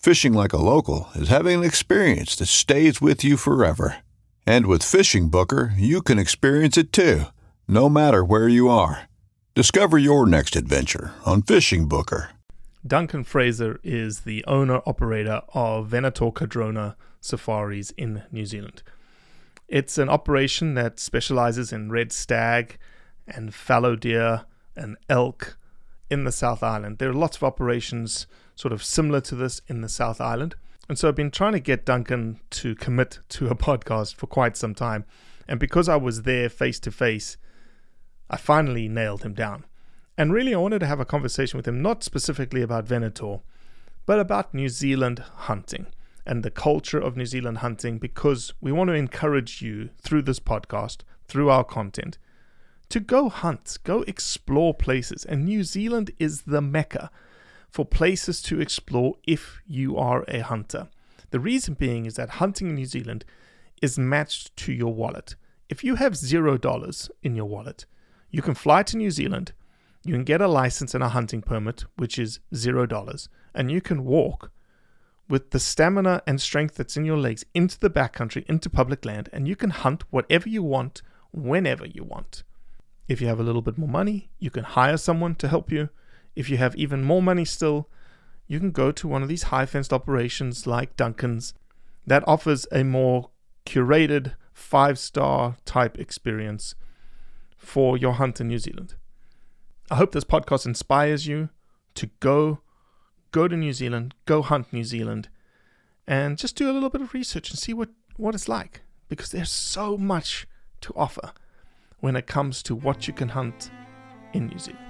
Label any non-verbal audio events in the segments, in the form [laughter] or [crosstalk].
Fishing like a local is having an experience that stays with you forever. And with Fishing Booker, you can experience it too, no matter where you are. Discover your next adventure on Fishing Booker. Duncan Fraser is the owner operator of Venator Cardrona Safaris in New Zealand. It's an operation that specializes in red stag and fallow deer and elk in the South Island. There are lots of operations sort of similar to this in the South Island. And so I've been trying to get Duncan to commit [laughs] to a podcast for quite some time. And because I was there face to face, I finally nailed him down. And really, I wanted to have a conversation with him, not specifically about Venator, but about New Zealand hunting and the culture of New Zealand hunting because we want to encourage you through this podcast, through our content, to go hunt, go explore places. And New Zealand is the mecca for places to explore if you are a hunter. The reason being is that hunting in New Zealand is matched to your wallet. If you have zero dollars in your wallet, you can fly to New Zealand you can get a license and a hunting permit, which is zero dollars, and you can walk with the stamina and strength that's in your legs into the backcountry, into public land, and you can hunt whatever you want, whenever you want. If you have a little bit more money, you can hire someone to help you. If you have even more money still, you can go to one of these high fenced operations like Duncan's that offers a more curated five star type experience for your hunt in New Zealand. I hope this podcast inspires you to go go to New Zealand, go hunt New Zealand, and just do a little bit of research and see what, what it's like. Because there's so much to offer when it comes to what you can hunt in New Zealand.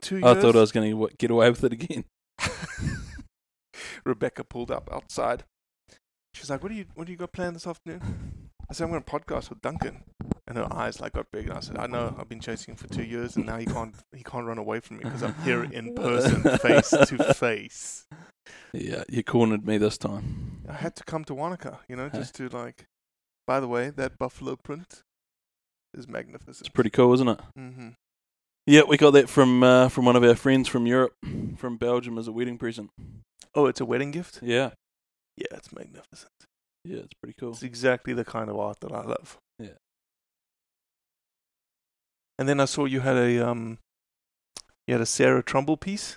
Two years? I thought I was going to get away with it again. [laughs] Rebecca pulled up outside. She's like, "What do you What do you got planned this afternoon?" I said, I'm going to podcast with Duncan. And her eyes like got big. And I said, I know, I've been chasing him for two years and now he can't, he can't run away from me because I'm here in [laughs] person, face to face. Yeah, you cornered me this time. I had to come to Wanaka, you know, just to like, by the way, that buffalo print is magnificent. It's pretty cool, isn't it? Mm-hmm. Yeah, we got that from uh, from one of our friends from Europe, from Belgium, as a wedding present. Oh, it's a wedding gift? Yeah. Yeah, it's magnificent. Yeah, it's pretty cool. It's exactly the kind of art that I love. Yeah. And then I saw you had a um, you had a Sarah Trumbull piece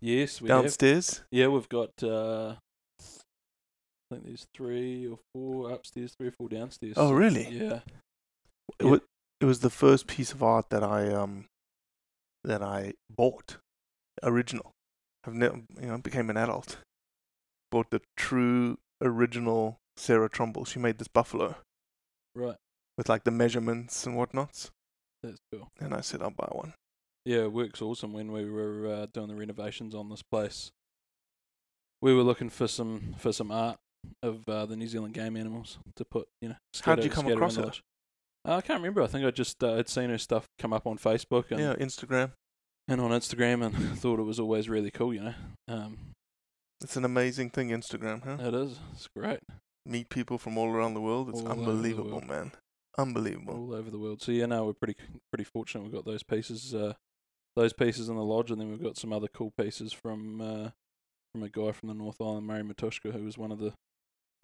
Yes, we have. downstairs. Yeah, we've got. Uh, I think there's three or four upstairs, three or four downstairs. Oh, really? Yeah. It, Yeah. wa- it was the first piece of art that I um that I bought original. I've never you know became an adult. Bought the true original Sarah Trumbull. She made this buffalo Right. with like the measurements and whatnots, That's cool. and I said I'll buy one. Yeah, it works awesome. When we were uh, doing the renovations on this place, we were looking for some for some art of uh, the New Zealand game animals to put. You know, How did you come across around the her? lodge. Uh, I can't remember. I think I just uh, had seen her stuff come up on Facebook and yeah, Instagram. and on Instagram, and [laughs] thought it was always really cool. You know, um, It's an amazing thing, Instagram, huh? it is. It's great. Meet people from all around the world. It's All unbelievable, world. man. Unbelievable. all over the world. So yeah, no, we're pretty pretty fortunate. We've got those pieces, uh, those pieces in the lodge, and then we've got some other cool pieces from uh, from a guy from the North Island, Murray Matushka, who was one of the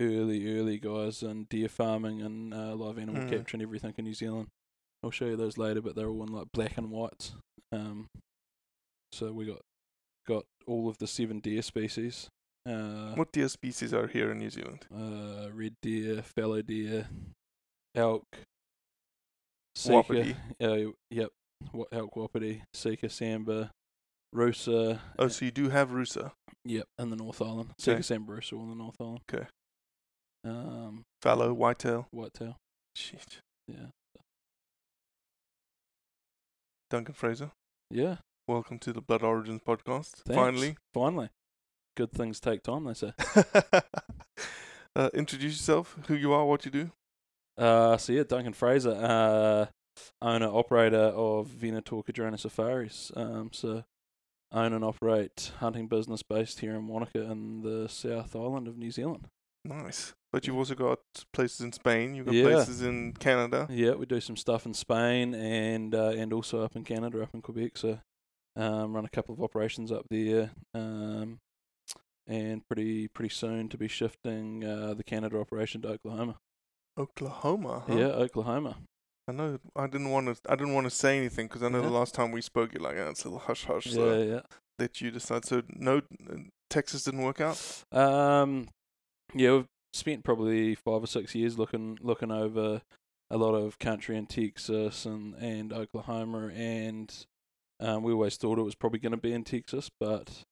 early early guys in deer farming and uh, live animal Mm. capture and everything in New Zealand. I'll show you those later, but they're all in like black and whites. Um, so we got got all of the seven deer species. Uh, What deer species are here in New Zealand? uh, red deer, fallow deer, elk, sika, Wapiti. uh, yep, wa- elk wapiti, sika, sambar, rusa, Oh, so you do have Rusa, yep, in the North Island, Okay. sika, sambar, rusa, in the North Island. Okay. Um, fallow, whitetail. whitetail, Shit. yeah, Duncan Fraser, yeah. welcome to the Blood Origins podcast. Thanks. Finally. finally, good things take time, they say. [laughs] uh, introduce yourself, who you are, what you do. Uh, so yeah, Duncan Fraser, uh, owner operator of Venator Cardrona Safaris. Um, so own and operate hunting business based here in Wanaka in the South Island of New Zealand. Nice. But you've also got places in Spain, you've got Yeah. places in Canada. Yeah, we do some stuff in Spain and uh, and also up in Canada, up in Quebec. So um, run a couple of operations up there. Um, and pretty pretty soon to be shifting uh, the Canada operation to Oklahoma. Oklahoma. Huh? Yeah, Oklahoma. I know. I didn't want to. I didn't want to say anything because I know Yeah. the last time we spoke, you're like, oh, it's a little hush hush. Yeah, So yeah. let you decide. So no, Texas didn't work out. Um, yeah, we've spent probably five or six years looking looking over a lot of country in Texas and and Oklahoma, and um, we always thought it was probably going to be in Texas, but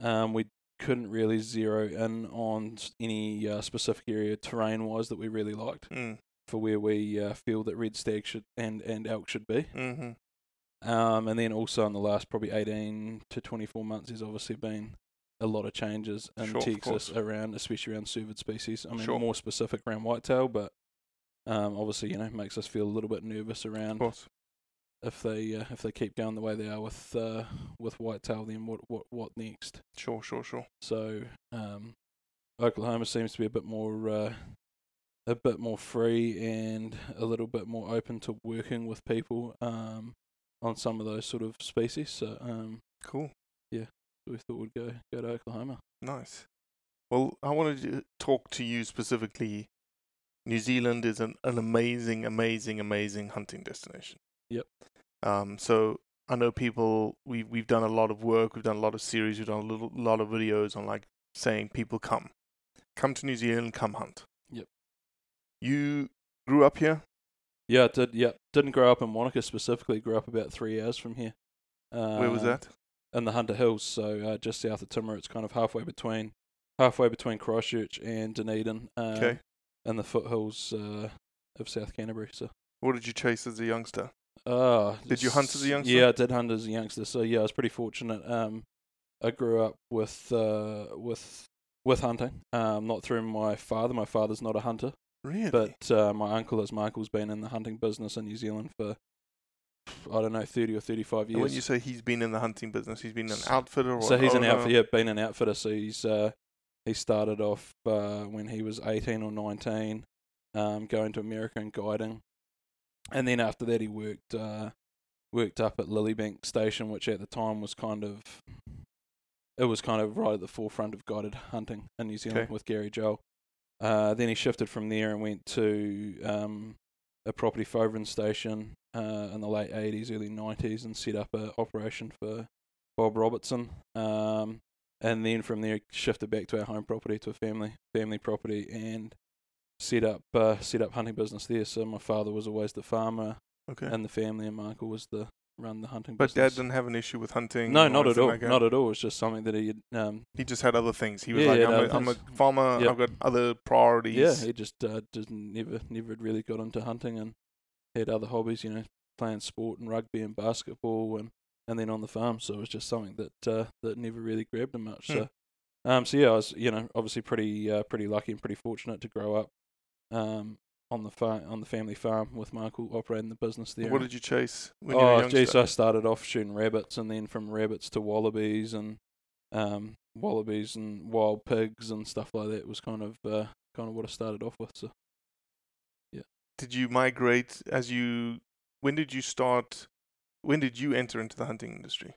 um, we couldn't really zero in on any uh, specific area terrain wise that we really liked Mm. for where we uh, feel that red stag should and and elk should be. Mm-hmm. Um, and then also in the last probably 18 to 24 months, there's obviously been a lot of changes in Sure, Texas around, especially around cervid species. I mean, Sure. more specific around whitetail, but um, obviously, you know, makes us feel a little bit nervous around if they uh, if they keep going the way they are with uh, with whitetail. Then what what what next? Sure. Sure. Sure. So um, Oklahoma seems to be a bit more uh, a bit more free and a little bit more open to working with people um, on some of those sort of species. So um, Cool. We thought we'd go go to Oklahoma. Nice. Well, I wanted to talk to you specifically. New Zealand is an, an amazing, amazing, amazing hunting destination. Yep. Um, so I know people. We we've done a lot of work. We've done a lot of series. We've done a little lot of videos on like saying people come, come to New Zealand, come hunt. Yep. You grew up here. Yeah, I did yeah didn't grow up in Wanaka specifically. Grew up about three hours from here. Uh, Where was that? In the Hunter Hills, so uh, just south of Timaru. It's kind of halfway between halfway between Christchurch and Dunedin. Uh, Okay. In the foothills uh, of South Canterbury. So. What did you chase as a youngster? Uh, Did you hunt as a youngster? Yeah, I did hunt as a youngster. So yeah, I was pretty fortunate. Um, I grew up with uh, with with hunting. Um, not through my father. My father's not a hunter, Really? but uh, my uncle, as my uncle's been in the hunting business in New Zealand for I don't know thirty or thirty five And when you say he's been in the hunting business, he's been an outfitter or So he's an outfitter. Yeah, been an outfitter. So he's uh, he started off uh, when he was eighteen or nineteen, um, going to America and guiding, and then after that he worked uh, worked up at Lilybank Station, which at the time was kind of it was kind of right at the forefront of guided hunting in New Zealand Okay. with Gary Joll. Uh, then he shifted from there and went to um, a property Foveran station uh, in the late 80s, early 90s, and set up a operation for Bob Robertson. Um, and then from there, shifted back to our home property, to a family family property, and set up uh, set up hunting business there. So my father was always the farmer Okay. in the family, and my uncle was the run the hunting but Dad didn't have an issue with hunting. no, not at all. like not at all. It's just something that he had, um, He just had other things. He was Yeah, like, yeah, I'm, a, I'm a farmer. Yep. I've got other priorities. Yeah, he just uh, just never never really got into hunting and had other hobbies, you know, playing sport and rugby and basketball and, and then on the farm. So it was just something that uh, that never really grabbed him much. Hmm. So um so yeah, I was you know obviously pretty uh, pretty lucky and pretty fortunate to grow up um on the farm on the family farm with my uncle operating the business there. What did you chase when you were Oh, youngster? geez, I started off shooting rabbits, and then from rabbits to wallabies and um, wallabies and wild pigs and stuff like that was kind of uh, kind of what I started off with. So Did you migrate as you? When did you start? When did you enter into the hunting industry?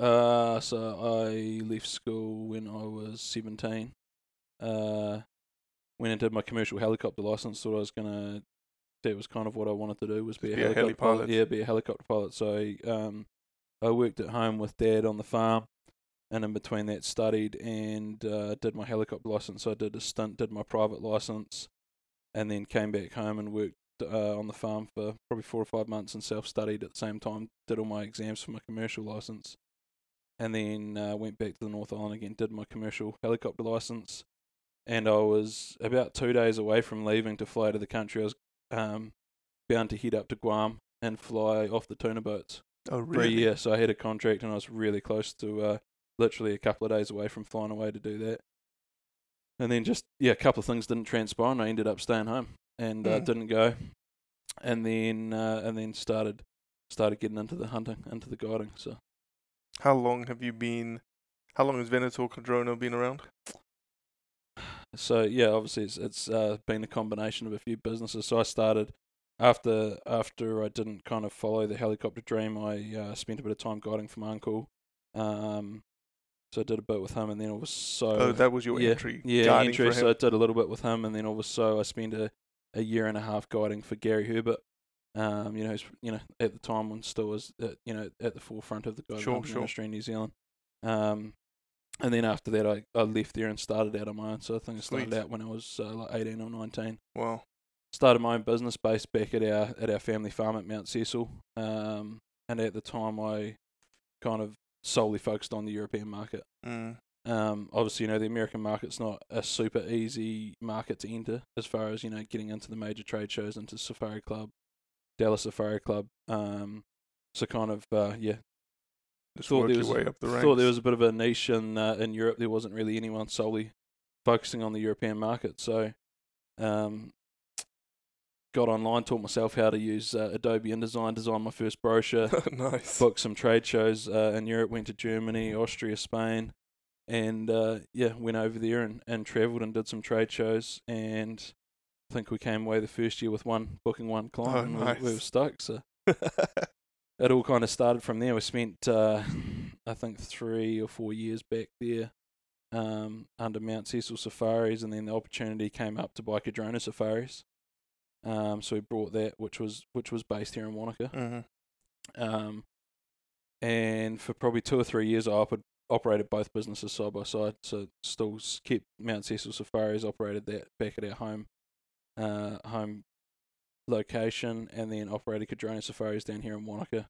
Uh, so I left school when I was 17. Uh, went and did my commercial helicopter license. Thought I was gonna. That was kind of what I wanted to do was be a Be a helicopter heli pilot. pilot. Yeah, be a helicopter pilot. So I um, I worked at home with dad on the farm, and in between that studied and uh, did my helicopter license. So I did a stint, did my private license, and then came back home and worked uh, on the farm for probably four or five months and self-studied at the same time. Did all my exams for my commercial license, and then uh, went back to the North Island again. Did my commercial helicopter license, and I was about two days away from leaving to fly to the country. I was um, bound to head up to Guam and fly off the tuna boats Oh, for a really? year. So I had a contract, and I was really close to uh, literally a couple of days away from flying away to do that. And then just yeah, a couple of things didn't transpire, and I ended up staying home and uh, Mm. didn't go. And then uh, and then started started getting into the hunting, into the guiding. So How long have you been? How long has Venator Cardrona been around? so yeah, obviously it's it's uh, been a combination of a few businesses. So I started after after I didn't kind of follow the helicopter dream. I uh, spent a bit of time guiding for my uncle. Um, so I did a bit with him, and then it also Oh, that was your yeah, entry. Yeah, entry. So I did a little bit with him, and then also I spent a, a year and a half guiding for Gary Herbert. Um, you know, who's, you know, at the time when still was, at, you know, at the forefront of the guiding Sure, sure. industry in New Zealand. Um, and then after that, I, I left there and started out on my own. So I think I started Sweet. out when I was uh, like eighteen or nineteen. Wow. Started my own business based back at our at our family farm at Mount Cecil. Um, and at the time, I kind of solely focused on the European market. Mm. Um, obviously, you know, the American market's not a super easy market to enter as far as, you know, getting into the major trade shows, into Safari Club, Dallas Safari Club. Um, so kind of, uh, yeah. Just thought there was, way up the ranks. Thought there was a bit of a niche in, uh, in Europe. There wasn't really anyone solely focusing on the European market. So, um, got online, taught myself how to use uh, Adobe InDesign, designed my first brochure [laughs] nice. booked some trade shows uh, in Europe, went to Germany, Austria, Spain, and uh, yeah, went over there and, and travelled and did some trade shows. And I think we came away the first year with one booking one client, Oh, and we- nice. we, were stoked. So [laughs] it all kind of started from there. We spent, uh, I think, three or four years back there um, under Mount Cecil Safaris, and then the opportunity came up to buy Cardrona Safaris. Um, so we brought that, which was which was based here in Wanaka. hmm Um, and for probably two or three years, I op- operated both businesses side by side. So still kept Mount Cecil Safaris, operated that back at our home, uh, home location, and then operated Cardrona Safaris down here in Wanaka.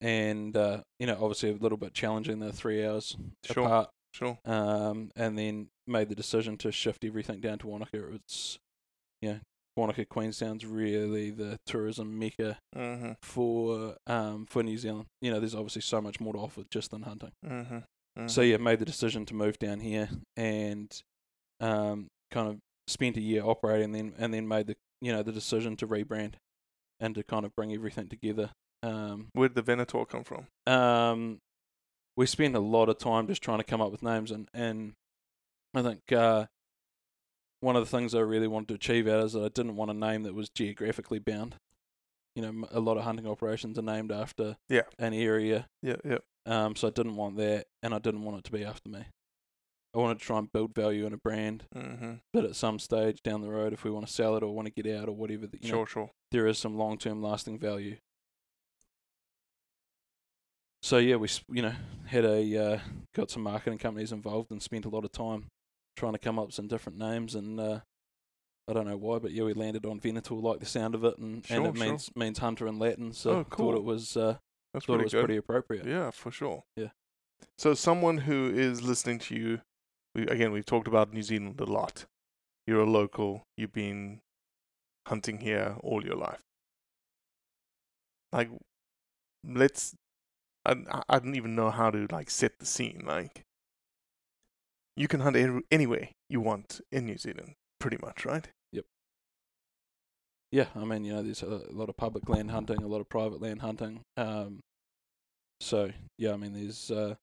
And uh, you know, obviously a little bit challenging the three hours Sure. apart. Sure. Um, and then made the decision to shift everything down to Wanaka. It's, you know, Wanaka, Queenstown's really the tourism mecca hmm for um for New Zealand. You know, there's obviously so much more to offer just than hunting. hmm So yeah, made the decision to move down here and um kind of spent a year operating, then and then made the you know the decision to rebrand and to kind of bring everything together. Um, Where did the Venator come from? um, we spent a lot of time just trying to come up with names, and and I think uh, one of the things I really wanted to achieve out is that I didn't want a name that was geographically bound. You know, a lot of hunting operations are named after Yeah. an area, Yeah, yeah. um, so I didn't want that, and I didn't want it to be after me. I wanted to try and build value in a brand hmm that at some stage down the road, if we want to sell it or want to get out or whatever, that, you know, Sure, sure. there is some long term lasting value. So yeah, we you know had a uh, got some marketing companies involved and spent a lot of time trying to come up with some different names and uh, I don't know why, but yeah, we landed on Venator, like the sound of it, and, Sure, and it sure. means means hunter in Latin, so Oh, cool. thought it was uh, That's thought pretty it was good. pretty appropriate. Yeah, for sure. Yeah. So someone who is listening to you, we, again, we've talked about New Zealand a lot. You're a local. You've been hunting here all your life. Like, let's. I I- I don't even know how to like set the scene. Like, you can hunt any- anywhere you want in New Zealand, pretty much, right? Yep. Yeah, I mean, you know, there's a, lot of public land hunting, a lot of private land hunting. Um, so yeah, I mean, there's uh,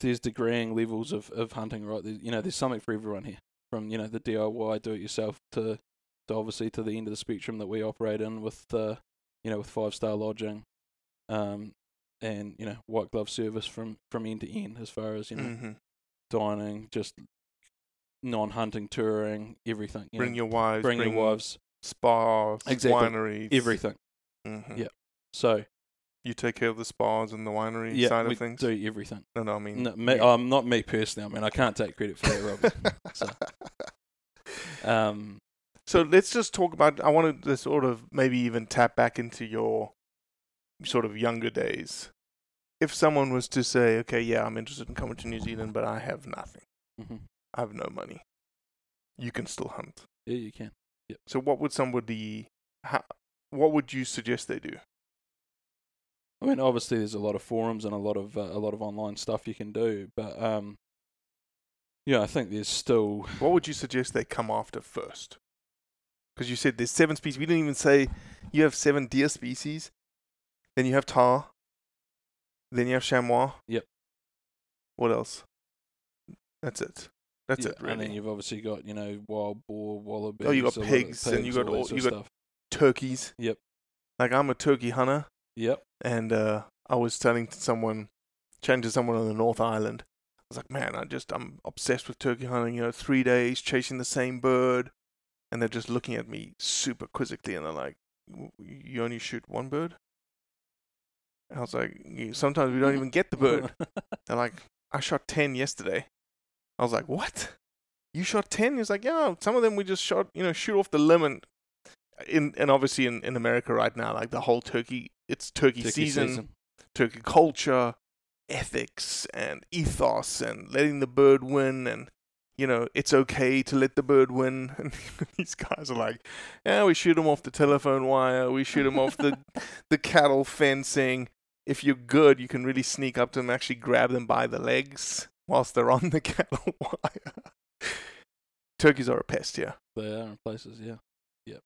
there's degreeing levels of, of hunting, right? There's, you know, there's something for everyone here, from you know the DIY, do it yourself, to to obviously to the end of the spectrum that we operate in with uh, you know with five star lodging, um, and you know white glove service from from end to end as far as you know Mm-hmm. Dining, just non hunting touring, everything. You Bring know, your wives. bring, your wives, Spas. Exactly. Wineries. everything. Mhm. Yeah. So You take care of the spas and the winery yeah, side of things. do everything. No, no, I mean, No, me, you- um, not me personally. I mean, I can't take credit for that, Robbie. so, [laughs] um, So let's just talk about. I wanted to sort of maybe even tap back into your sort of younger days. If someone was to say, "Okay, yeah, I'm interested in coming to New Zealand, but I have nothing. mhm. I have no money," you can still hunt. yeah, you can. Yep. So, what would somebody? How, what would you suggest they do? I mean, obviously, there's a lot of forums and a lot of uh, a lot of online stuff you can do, but um, yeah, I think there's still What would you suggest they come after first? Because you said there's seven species. We didn't even say you have seven deer species. Then you have tar. Then you have chamois. Yep. What else? That's it. That's yeah, it, really. And then you've obviously got you know wild boar, wallaby. Oh, you got of pigs, and you got all all- you got- stuff. Turkeys. Yep. Like I'm a turkey hunter, Yep. and uh, I was telling to someone, chatting to someone on the North Island. I was like, man, I just I'm obsessed with turkey hunting. You know, three days chasing the same bird, and they're just looking at me super quizzically, and they're like, "W- "You only shoot one bird?" I was like, "Sometimes we don't even get the bird." [laughs] They're like, "I shot ten yesterday." I was like, "What? You shot ten? He's like, "Yeah, some of them we just shot, you know, shoot off the limb and." In and obviously in, in America right now, like the whole turkey, it's turkey, Turkey season turkey culture, ethics, and ethos, and letting the bird win, and you know it's okay to let the bird win. [laughs] And these guys are like, yeah, we shoot them off the telephone wire, we shoot them off the [laughs] the cattle fencing. If you're good, you can really sneak up to them, actually grab them by the legs whilst they're on the [laughs] cattle wire. Turkeys are a pest, yeah. They are in places, yeah, yep.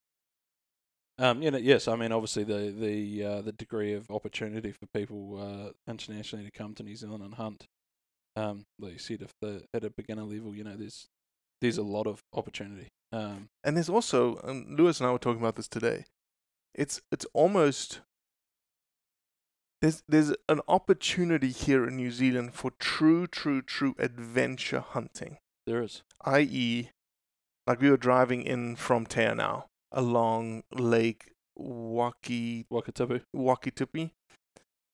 Um, you know, yes, I mean, obviously the the uh, the degree of opportunity for people uh, internationally to come to New Zealand and hunt. Um, like you said, if the at a beginner level, you know, there's there's a lot of opportunity. Um, And there's also, and Lewis and I were talking about this today. It's it's almost there's there's an opportunity here in New Zealand for true, true, true adventure hunting. there is, I.e., like we were driving in from now along Lake Waki Wakatipu. Wakitupi.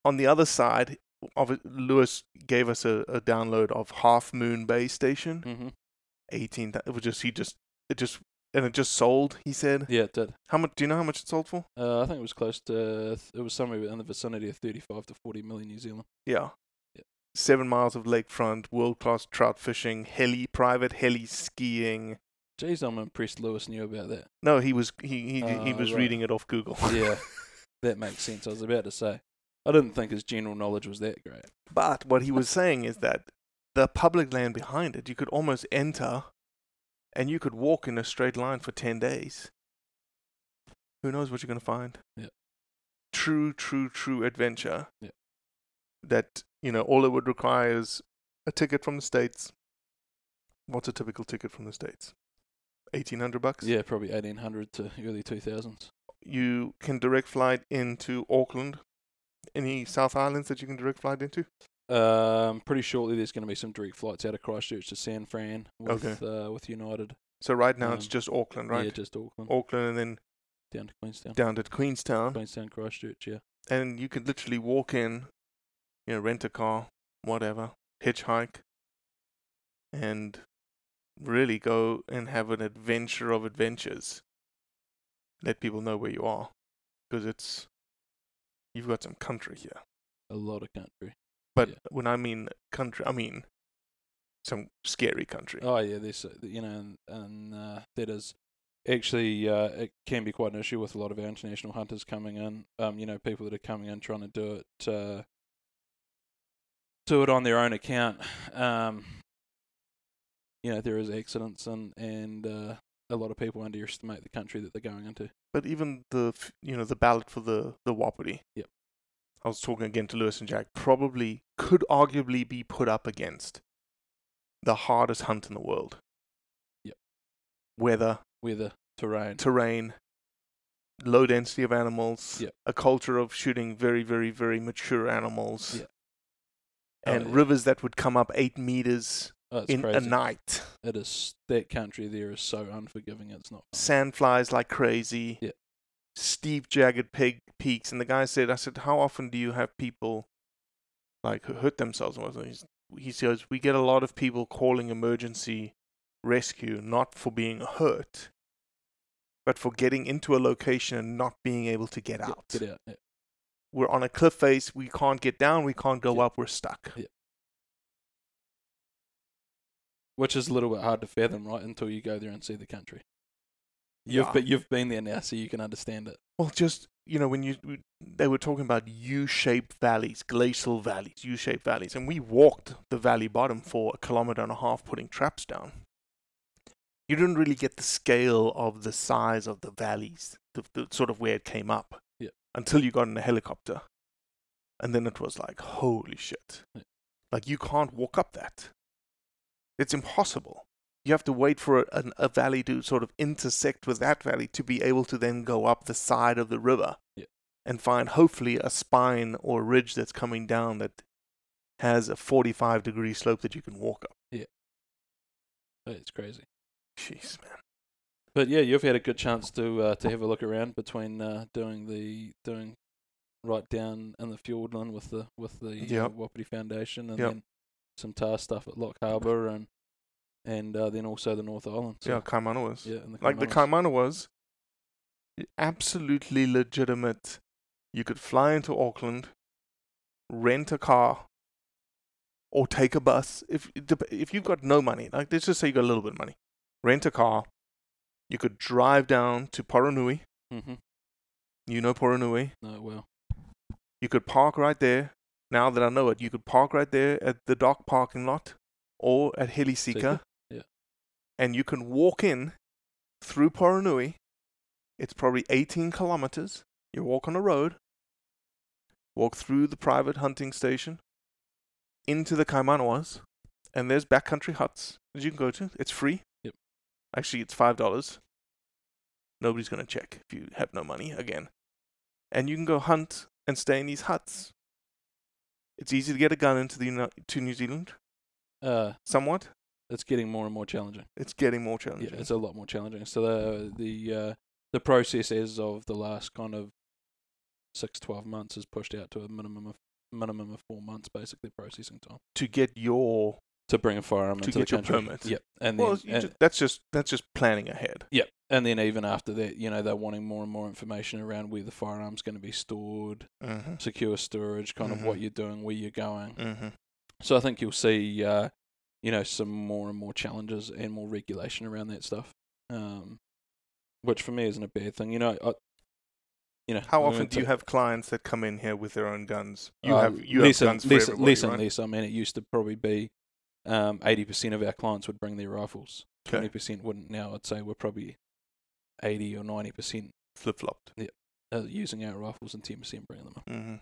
On the other side, of it, Lewis gave us a, a download of Halfway Bay Station. Mm-hmm. Eighteen. It was just he just it just and it just sold. He said. Yeah, it did. How much? Do you know how much it sold for? Uh, I think it was close to. It was somewhere in the vicinity of thirty-five to forty million New Zealand. Yeah. Yeah. Seven miles of lakefront, world class trout fishing, heli private heli skiing. Jeez, I'm impressed. Lewis knew about that. No, he was he he, he Ah, was right. reading it off Google. Yeah, [laughs] that makes sense. I was about to say. I didn't think his general knowledge was that great. But what he was saying is that the public land behind it, you could almost enter and you could walk in a straight line for 10 days. Who knows what you're going to find? Yeah. True, true, true adventure. Yeah. That, you know, all it would require is a ticket from the States. What's a typical ticket from the States? 1800 bucks? Yeah, probably 1800 to early 2000s. You can direct flight into Auckland. Any South Islands that you can direct flight into? Um, pretty shortly there's going to be some direct flights out of Christchurch to San Fran with Okay. uh, with United. So right now it's Um, just Auckland, right? Yeah, just Auckland. Auckland and then down to Queenstown. down to Queenstown, Queenstown, Christchurch. Yeah. and you could literally walk in, you know, rent a car, whatever, hitchhike, and really go and have an adventure of adventures. Let people know where you are, because it's you've got some country here. A lot of country. But Yeah. when I mean country, I mean some scary country. Oh yeah, there's uh, you know, and, and uh, that is actually uh, it can be quite an issue with a lot of our international hunters coming in. Um, you know, people that are coming in trying to do it, uh, do it on their own account. Um, you know, there is accidents and and uh, a lot of people underestimate the country that they're going into. But even the you know the ballot for the the Wapiti. Yep. I was talking again to Lewis and Jack. Probably could arguably be put up against the hardest hunt in the world. Yep. Weather, Weather, terrain. terrain, low density of animals, Yep. a culture of shooting very, very, very mature animals, Yeah. Oh, and yeah. rivers that would come up eight meters Oh, in crazy. a night. It is that country there is so unforgiving. It's not. Sand flies like crazy. Yeah. Steep, jagged pig peaks. And the guy said, I said, how often do you have people like who hurt themselves? And? He's- He says, we get a lot of people calling emergency rescue not for being hurt, but for getting into a location and not being able to get out. Get out. Yeah. We're on a cliff face. We can't get down. We can't go Yeah. up. We're stuck. Yeah. Which is a little bit hard to fathom, right? Until you go there and see the country. You've Yeah. be, you've been there now, so you can understand it. Well, just you know, when you they were talking about U-shaped valleys, glacial valleys, U-shaped valleys, and we walked the valley bottom for a kilometer and a half, putting traps down. You didn't really get the scale of the size of the valleys, the, the sort of where it came up, Yeah. until you got in a helicopter, and then it was like, holy shit! Yeah. Like you can't walk up that. It's impossible you have to wait for a, a valley to sort of intersect with that valley to be able to then go up the side of the river Yeah. and find hopefully a spine or ridge that's coming down that has a 45 degree slope that you can walk up. Yeah. It's crazy. Jeez, man. But yeah, you've had a good chance to uh, to have a look around between uh, doing the doing right down in the Fiordland with the with the uh, Yep. Wapiti Foundation, and Yep. then some tar stuff at Lock Harbour, and and uh, then also the North Island. So, yeah, Kaimana was. yeah, and the like the Kaimanas. Kaimana was absolutely legitimate. You could fly into Auckland, rent a car, or take a bus. If if you've got no money, like let's just say you got a little bit of money, rent a car. You could drive down to Poronui. Mhm. You know Poronui. No, well, You could park right there. Now that I know it, you could park right there at the dock parking lot or at. Sika, yeah. And you can walk in through Poronui. It's probably 18 kilometers. You walk on a road, walk through the private hunting station, into the Kaimanawas, and there's backcountry huts that you can go to. It's free. Yep. Actually, it's $5. Nobody's going to check if you have no money again. And you can go hunt and stay in these huts. It's easy to get a gun into the to New Zealand, uh, somewhat. It's getting more and more challenging. It's getting more Yeah, challenging. it's a lot more challenging. So the the uh, the process as of the last kind of six, 12 months is pushed out to a minimum of minimum of four months, basically processing time to get your to bring a firearm To into get the your permit. Yep, and well, then and, ju- that's just that's just planning ahead. yep, and then even after that, you know, they're wanting more and more information around where the firearm's going to be stored, Mm-hmm. secure storage, kind of what you're doing, where you're going. Mm-hmm. So I think you'll see, uh, you know, some more and more challenges and more regulation around that stuff. Um, which for me isn't a bad thing. You know, I, you know, How we often do you have clients that come in here with their own guns? You Uh, have you less have guns for less, everybody, less and right? less. I mean, it used to probably be um, 80% of our clients would bring their rifles. Okay. 20% wouldn't. Now I'd say we're probably 80 or 90% Flip flopped. uh, using our rifles and 10% bringing them up. Mm-hmm.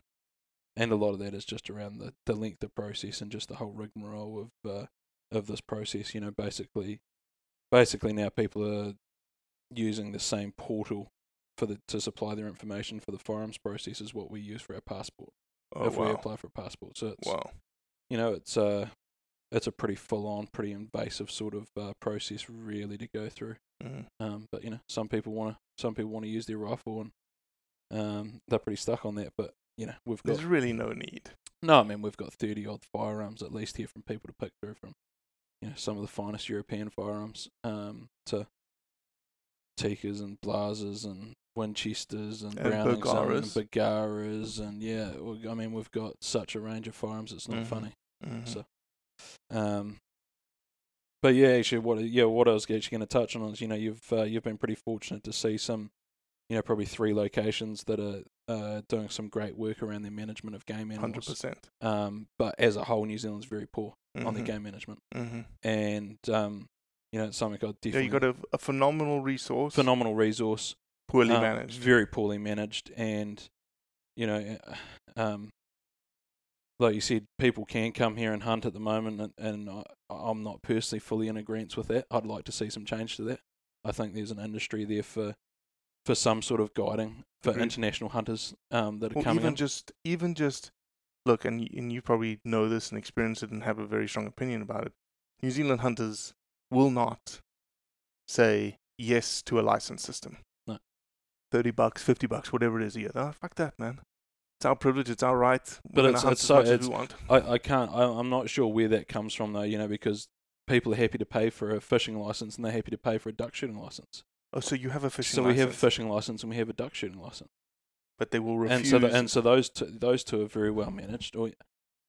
And a lot of that is just around the, the length of process and just the whole rigmarole of uh, of this process. You know, basically, basically now people are using the same portal for the to supply their information for the firearms process as what we use for our passport Oh if we apply for a passport. So it's Wow. you know it's uh it's a pretty full on, pretty invasive sort of uh, process really to go through. Mm. Um, but you know, some people want to some people want to use their rifle, and um, they're pretty stuck on that. But you know, we've got There's really no need. no, I mean we've got thirty odd firearms at least here from people to pick through from, you know, some of the finest European firearms, um, to Tikkas and Blasers and Winchesters and, And Brownings and Bergaras and yeah, I mean we've got such a range of firearms. It's not Mhm. funny. Mhm. So, um, but yeah, actually, what yeah, what I was actually going to touch on is you know you've uh, you've been pretty fortunate to see some, you know, probably three locations that are uh, doing some great work around their management of game animals. Hundred percent. Um, but as a whole, New Zealand's very poor on their game management, Mm-hmm. and um, you know, it's something I Yeah, definitely you got a, a phenomenal resource, phenomenal resource, poorly um, managed. very poorly managed, and you know, [sighs] um, like you said, people can come here and hunt at the moment, and, and I, I'm not personally fully in agreement with that. I'd like to see some change to that. I think there's an industry there for for some sort of guiding for Agreed. international hunters um, that are Well, coming even in. just even just look, and and you probably know this and experience it and have a very strong opinion about it. New Zealand hunters will not say yes to a license system. No. Thirty bucks, fifty bucks, whatever it is a year. Oh, fuck that, man. It's our privilege. It's our right. But it's- it's so- it's-. I, I can't. I, I'm not sure where that comes from though. You know, because people are happy to pay for a fishing license and they're happy to pay for a duck shooting license. Oh, so you have a fishing license. so we have a fishing license and we have a duck shooting license. But they will refuse. and so the, and so those two, those two are very well managed. Or,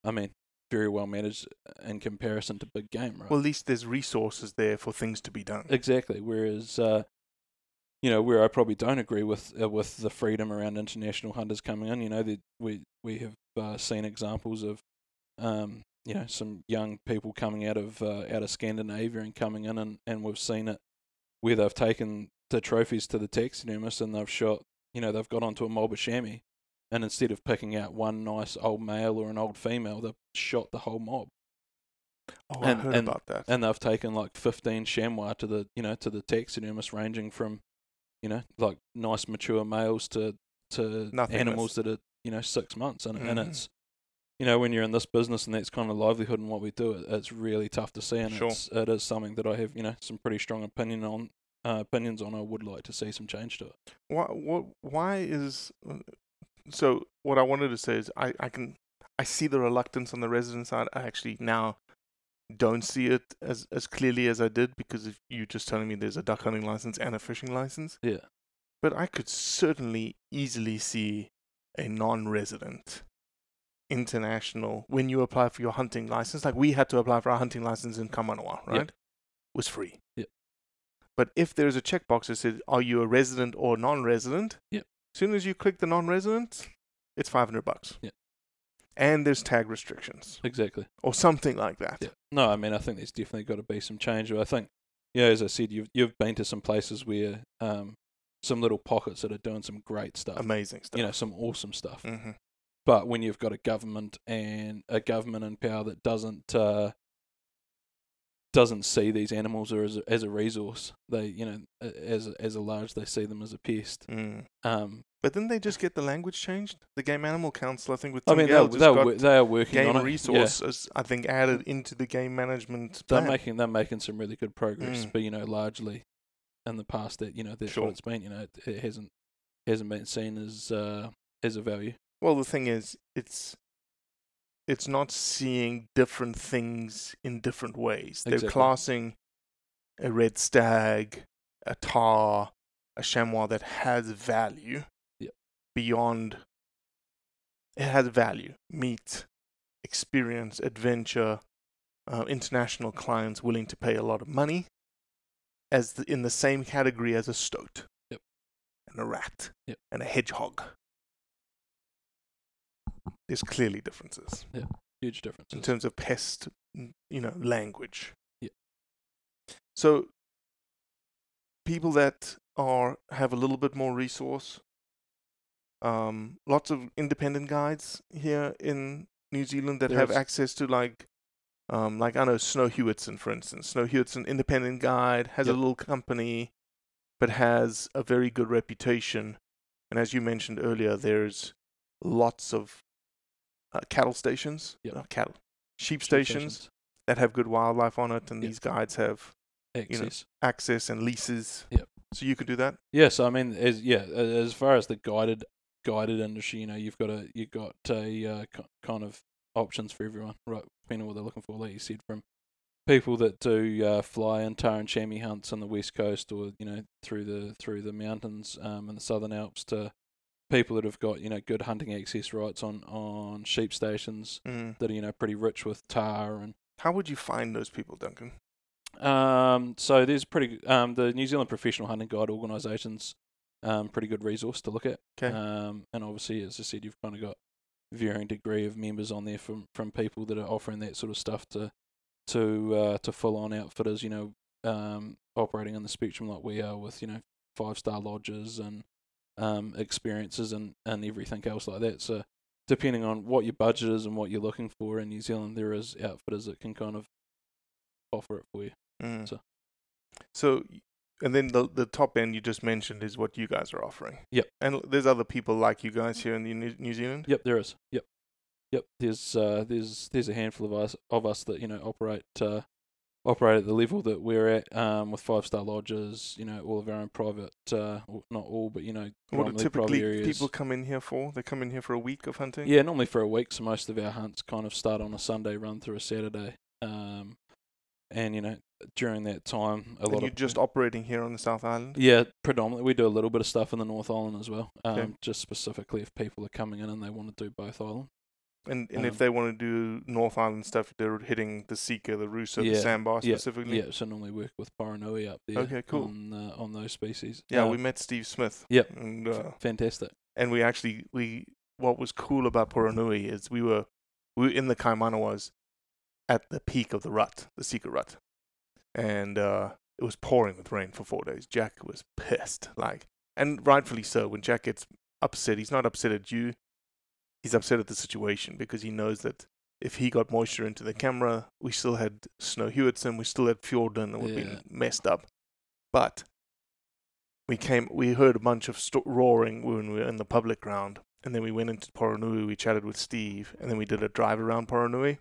I mean, very well managed in comparison to big game, right? well, at least there's resources there for things to be done. exactly. Whereas, uh, you know, where I probably don't agree with uh, with the freedom around international hunters coming in. You know, that we we have uh, seen examples of, um, you know, some young people coming out of uh, out of Scandinavia and coming in, and, and we've seen it where they've taken the trophies to the taxidermist and they've shot. You know, they've got onto a mob of chamois, and instead of picking out one nice old male or an old female, they've shot the whole mob Oh, and- I heard and- about that. and they've taken like 15 chamois to the you know to the taxidermist ranging from you know like nice mature males to to Nothingness. animals that are you know six months and, and Mhm. it's you know when you're in this business and that's kind of livelihood and what we do it, it's really tough to see and Sure. it's it is something that I have you know some pretty strong opinion on uh, opinions on I would like to see some change to it why what why is so what I wanted to say is I, I can I see the reluctance on the resident side. I actually now don't see it as as clearly as I did because if you just telling me there's a duck hunting license and a fishing license. yeah But I could certainly easily see a non-resident international when you apply for your hunting license, like we had to apply for our hunting license in Kaimanawa, right? Yep. Was free. Yep. But if there's a checkbox that says, "Are you a resident or non-resident?" Yep. As soon as you click the non-resident, it's five hundred bucks. Yep. And there's tag restrictions exactly or something like that. Yeah. No, I mean, I think there's definitely got to be some change. I think, yeah, as I said, you've you've been to some places where um, some little pockets that are doing some great stuff. Amazing stuff. You know, some awesome stuff. hmm But when you've got a government and a government in power that doesn't uh, doesn't see these animals as a, as a resource, they you know as a- as a large they see them as a pest. Mm. Um, But didn't they just get the language changed? The Game Animal Council, I think, with I mean, Gale they're, just they're, got wo- they are working game on it. Yeah. I think, added into the game management they're plan. making they're making some really good progress, Mm. but you know, largely in the past that you know that's Sure. what it's been. You know, it, it hasn't hasn't been seen as uh, as a value. Well, the thing is, it's it's not seeing different things in different ways. They're classing a red stag, a tar, a chamois that has value Yep. beyond. It has value, meat, experience, adventure, uh, international clients willing to pay a lot of money, as the, in the same category as a stoat, Yep. and a rat, Yep. and a hedgehog. There's clearly differences Yeah, Huge differences in terms of pest, you know, language. Yeah. So people that are have a little bit more resource, um, lots of independent guides here in New Zealand that have access to like, um, like I know Snow Hewitson, for instance. Snow Hewitson, independent guide, has a little company, but has a very good reputation. And as you mentioned earlier, there's lots of uh, cattle stations, Yep. uh, cattle, sheep Cheap stations that have good wildlife on it, and Yep. these guides have you know, access. access and leases. Yep. So you could do that. Yes, I mean, as yeah, as far as the guided guided industry, you know, you've got a you've got a uh, ki- kind of options for everyone, right? Depending on what they're looking for, like you said, from people that do uh, fly and tar and chamois hunts on the west coast, or you know, through the through the mountains um, in the southern Alps, to people that have got you know good hunting access rights on on sheep stations Mm. that are you know pretty rich with tahr and How would you find those people, Duncan? um, so there's pretty um, the New Zealand Professional Hunting Guide organisations um, pretty good resource to look at. 'Kay. Um, and obviously, as I said, you've kind of got varying degree of members on there from from people that are offering that sort of stuff to to uh, to full on outfitters. You know, um, operating on the spectrum like we are with you know five star lodges and um, experiences and and everything else like that. So depending on what your budget is and what you're looking for in New Zealand, there is outfitters that can kind of offer it for you. Mm. So- So, and then the the top end you just mentioned is what you guys are offering. Yep. And there's other people like you guys here in the New, New Zealand. Yep, there is. Yep, yep. There's uh, there's there's a handful of us of us that you know operate uh, operate at the level that we're at um, with five star lodges. You know, all of our own private, uh, not all, but you know, What do typically people come in here for? They come in here for a week of hunting. Yeah, normally for a week. So most of our hunts kind of start on a Sunday, run through a Saturday. Um, and you know, during that time, a And lot you're of just operating here on the South Island. yeah, predominantly we do a little bit of stuff in the North Island as well. Um, Okay. just specifically if people are coming in and they want to do both islands. And and Um, if they want to do North Island stuff, they're hitting the Sika, the Rusa, the Yeah, sambar yeah, specifically. Yeah, so normally work with Poranui up there. Okay, cool. On uh, on those species. Yeah, Uh, we met Steve Smith. Yep. And uh, fantastic. and we actually we what was cool about Poranui is we were we were in the Kaimanawas at the peak of the rut, the Sika rut, and uh, it was pouring with rain for four days. Jack was pissed, like, and rightfully so. When Jack gets upset, he's not upset at you; he's upset at the situation because he knows that if he got moisture into the camera, we still had Snow Hewitson, we still had Fjorden, it would Yeah. been messed up. But we came, we heard a bunch of sto- roaring when we were in the public ground, and then we went into Poranui. We chatted with Steve, and then we did a drive around Poranui.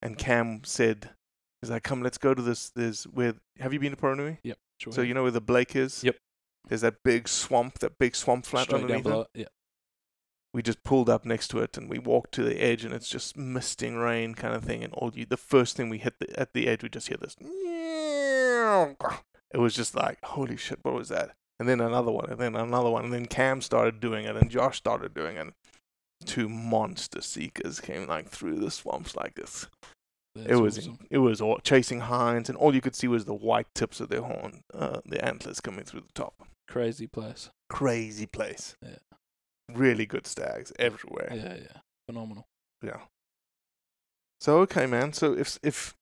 And Cam said, "He's like, come, let's go to this. There's where have you been to Poranui? Yep. Sure. So you know where the Blake is? Yep. There's that big swamp, that big swamp flat Straight underneath it, Yeah. We just pulled up next to it, and we walked to the edge, and it's just misting rain kind of thing. And all you, the first thing we hit the, at the edge, we just hear this. [laughs] It was just like, holy shit, what was that? And then another one, and then another one, and then Cam started doing it, and Josh started doing it. Two monster Sikas came like through the swamps like this. That's it was awesome. it was all, chasing hinds, and all you could see was the white tips of their horn, uh, the antlers coming through the top. crazy place. Crazy place. Yeah. Really good stags everywhere. Yeah, yeah. Phenomenal. Yeah. So okay, man. So if if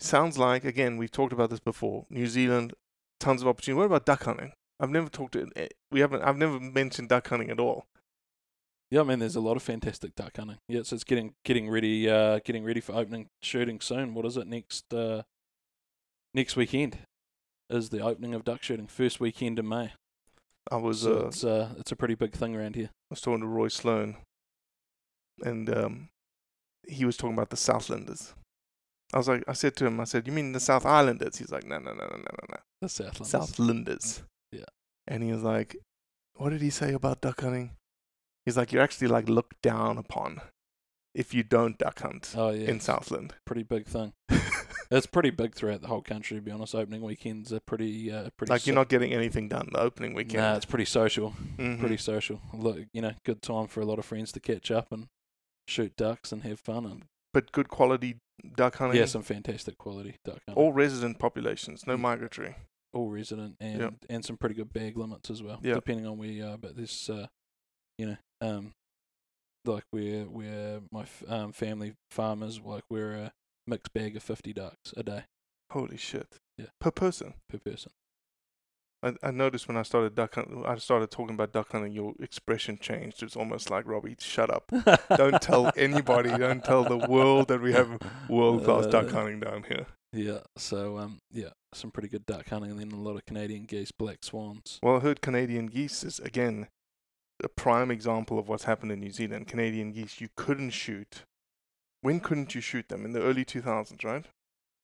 sounds like again we've talked about this before. New Zealand, tons of opportunity. What about duck hunting? I've never talked to eh, we haven't. I've never mentioned duck hunting at all. Yeah, I mean, there's a lot of fantastic duck hunting. Yeah, so it's getting getting ready, uh, getting ready for opening shooting soon. What is it next? Uh, next weekend is the opening of duck shooting. First weekend in May. I was So uh, it's uh, it's a pretty big thing around here. I was talking to Roy Sloan, and um, he was talking about the Southlanders. I was like, I said to him, I said, "You mean the South Islanders?" He's like, "No, no, no, no, no, no, no, The Southlands. Southlanders." Yeah. And he was like, "What did he say about duck hunting?" He's like, "You're actually like looked down upon if you don't duck hunt Oh yeah, in Southland." Pretty big thing. [laughs] It's pretty big throughout the whole country. To be honest, opening weekends are pretty uh, pretty. like you're not getting anything done the opening weekend. Nah, it's pretty social. Mhm. Pretty social. Look, you know, good time for a lot of friends to catch up and shoot ducks and have fun and but good quality duck hunting. yeah, some fantastic quality duck hunting. all resident populations, no migratory. all resident and Yep. and some pretty good bag limits as well, Yep. depending on where you are. But this, uh, you know, um, like where where my f- um, family farmers, like we're a mixed bag of fifty ducks a day Holy shit! Yeah. per person. per person. I, I noticed when I started duck hunting, I started talking about duck hunting, your expression changed. It's almost like Robbie, shut up. Don't tell [laughs] anybody. Don't tell the world that we have world class duck Uh, hunting down here. Yeah. So um, yeah, some pretty good duck hunting, and then a lot of Canadian geese, black swans. Well, I heard Canadian geese is again a prime example of what's happened in New Zealand. Canadian geese, you couldn't shoot. When couldn't you shoot them? In the early 2000s, right?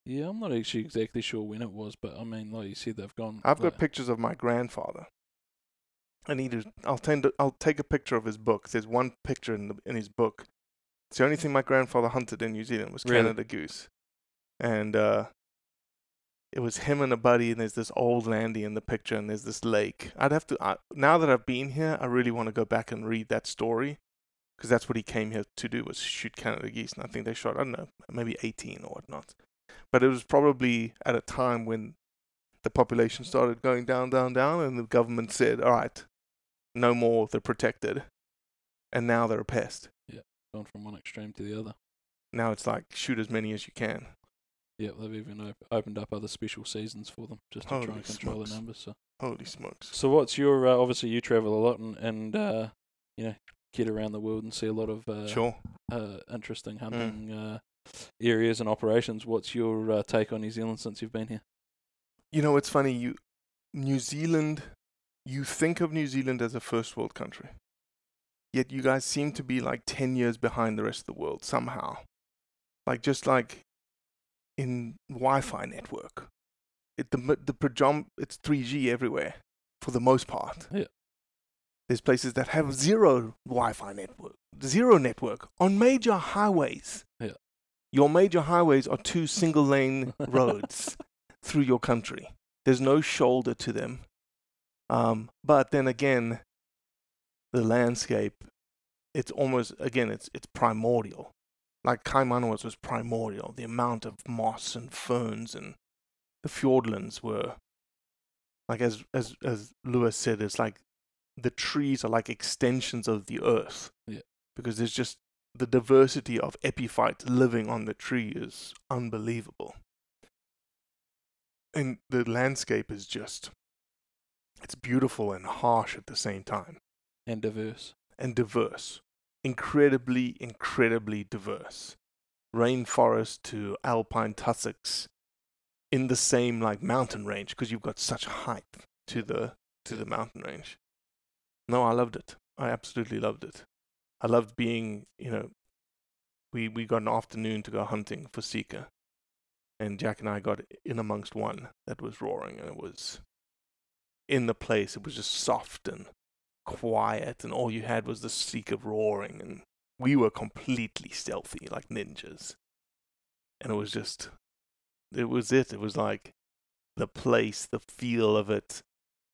Yeah, I'm not actually exactly sure when it was, but I mean, like you said, they've gone. I've got pictures of my grandfather. I need to. I'll tend to, I'll take a picture of his book. There's one picture in the, in his book. It's the only thing my grandfather hunted in New Zealand was Really? Canada goose, and uh, it was him and a buddy. And there's this old landy in the picture, and there's this lake. I'd have to. I, now that I've been here, I really want to go back and read that story, because that's what he came here to do was shoot Canada geese. And I think they shot I don't know maybe 18 or whatnot, but it was probably at a time when the population started going down, down, down, and the government said, "All right, no more. They're protected," and now they're a pest. Yeah, gone from one extreme to the other. Now it's like shoot as many as you can. Yeah, they've even op- opened up other special seasons for them just to try Holy and control smokes. the numbers. So, Holy smokes! so what's your? Uh, obviously, you travel a lot and and uh, you know get around the world and see a lot of uh, sure. uh, interesting hunting uh, areas and operations. What's your uh, take on New Zealand since you've been here? You know, it's funny. You New Zealand. You think of New Zealand as a first world country, yet you guys seem to be like ten years behind the rest of the world somehow. Like just like in Wi-Fi network, it the the it's 3G everywhere for the most part. Yeah. There's places that have zero Wi-Fi network, zero network on major highways. Yeah. Your major highways are two single lane [laughs] roads through your country. There's no shoulder to them. Um, but then again, the landscape, it's almost again, it's it's primordial. Like Kaimanawas was primordial. The amount of moss and ferns and the Fiordlands were like as as as Lewis said, it's like the trees are like extensions of the earth. Yeah. Because there's just the diversity of epiphytes living on the tree is unbelievable. And the landscape is just it's beautiful and harsh at the same time And diverse. and diverse. Incredibly, incredibly diverse. Rainforest to alpine tussocks in the same like mountain range because you've got such height to the to the mountain range. No, I loved it. I absolutely loved it. I loved being, you know, we we got an afternoon to go hunting for Sika. And Jack and I got in amongst one that was roaring and it was in the place. It was just soft and quiet and all you had was the Sika roaring and we were completely stealthy like ninjas. And it was just it was it. It was like the place, the feel of it.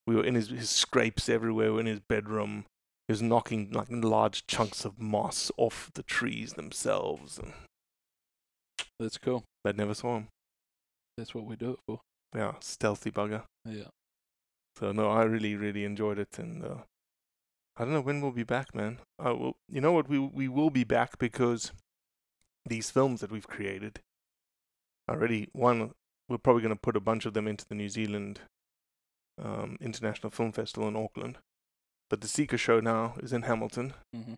We were in his, his scrapes everywhere. We were in his bedroom. He was knocking like large chunks of moss off the trees themselves, and That's cool. I never saw him. That's what we do it for. Yeah, stealthy bugger. Yeah. So no, I really, really enjoyed it, and uh, I don't know when we'll be back, man. Uh, will. you know what? We we will be back because these films that we've created already. One, we're probably going to put a bunch of them into the New Zealand um, International Film Festival in Auckland, but the Sika show now is in Hamilton. hmm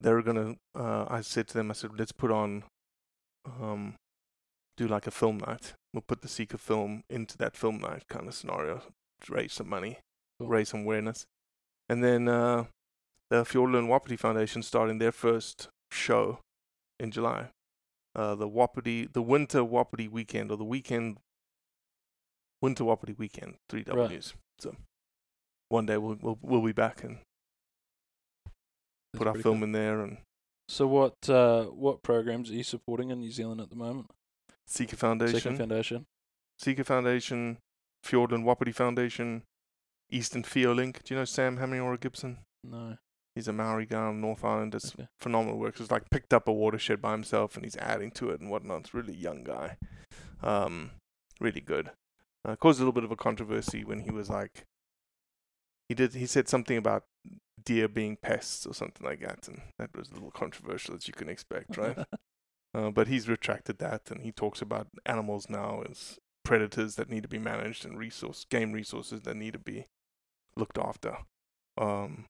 They're gonna. Uh, I said to them, I said, let's put on, um, do like a film night. We'll put the Sika film into that film night kind of scenario to raise some money, Cool. raise some awareness. And then uh, the Fiordland and Wapiti Foundation starting their first show in July. Uh, the Wapiti, the Winter Wapiti Weekend, or the weekend, Winter Wapiti Weekend, three Right. W's. So one day we'll, we'll we'll be back and That's put our film cool. in there and So what uh, what programs are you supporting in New Zealand at the moment? Sika Foundation, Second Foundation. Sika Foundation, Fiordland Wapiti Foundation, Eastern Fiolink. Do you know Sam Hamiora Gibson? No. He's a Maori guy on North Island. Does Okay. phenomenal work. He's like picked up a watershed by himself and he's adding to it and whatnot. It's a really young guy. Um, really good. Uh, caused a little bit of a controversy when he was like, he did. He said something about deer being pests or something like that, and that was a little controversial as you can expect, right? [laughs] Uh, but he's retracted that, and he talks about animals now as predators that need to be managed and resource game resources that need to be looked after. Um,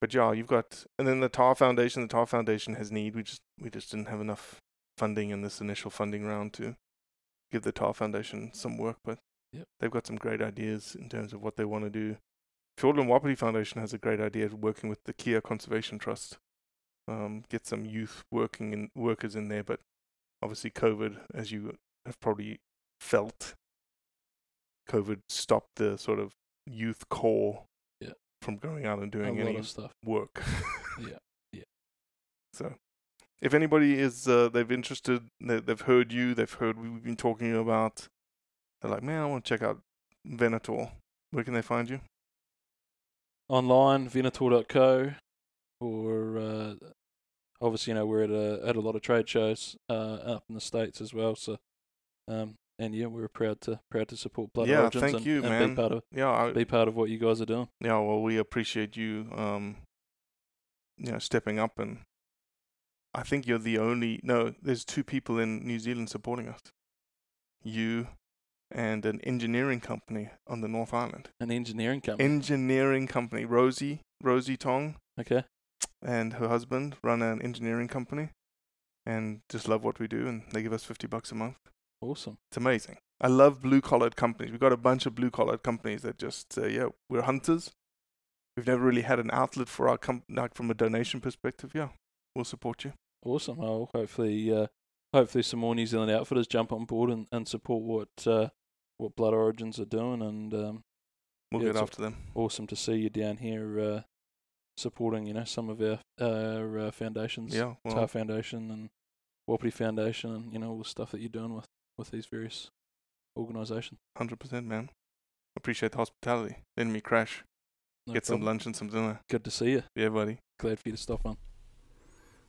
but yeah, you've got, and then the Tahr Foundation. The Tahr Foundation has need. We just we just didn't have enough funding in this initial funding round to give the Tahr Foundation some work, but Yep. they've got some great ideas in terms of what they want to do. Fiordland Wapiti Foundation has a great idea of working with the Kea Conservation Trust. Um, get some youth working in workers in there, but obviously COVID, as you have probably felt COVID stopped the sort of youth core Yeah. from going out and doing a any of stuff. work. [laughs] Yeah, yeah. So, if anybody is uh, they've interested, they, they've heard you, they've heard we've been talking about, they're like, man, I want to check out Venator. Where can they find you? Online, venator.co, or uh, obviously, you know, we're at a at a lot of trade shows uh, up in the states as well. So, um, and yeah, we're proud to proud to support Blood yeah, Origins thank and, you, and man. be part of yeah, I, be part of what you guys are doing. yeah. Well, we appreciate you, um, you know, stepping up, and I think you're the only. No, there's two people in New Zealand supporting us. You and an engineering company on the North Island. An engineering company. Engineering company, Rosie, Rosie Tong, okay. and her husband run an engineering company, and just love what we do, and they give us fifty bucks a month. Awesome. It's amazing. I love blue collared companies. We've got a bunch of blue collared companies that just say, yeah, we're hunters. We've never really had an outlet for our comp like from a donation perspective. Yeah, we'll support you. Awesome. Well, hopefully, uh, hopefully, some more New Zealand outfitters jump on board and, and support what uh, what Blood Origins are doing. And um, We'll Yeah, get after them. awesome to see you down here uh, supporting, you know, some of our our uh, foundations, Yeah, well, Tahr Foundation and Wapiti Foundation, and you know all the stuff that you're doing with with these various organisations. hundred percent, man. Appreciate the hospitality. Letting me crash, No get some lunch and some dinner. Good to see you. Yeah, buddy. Glad for you to stop on.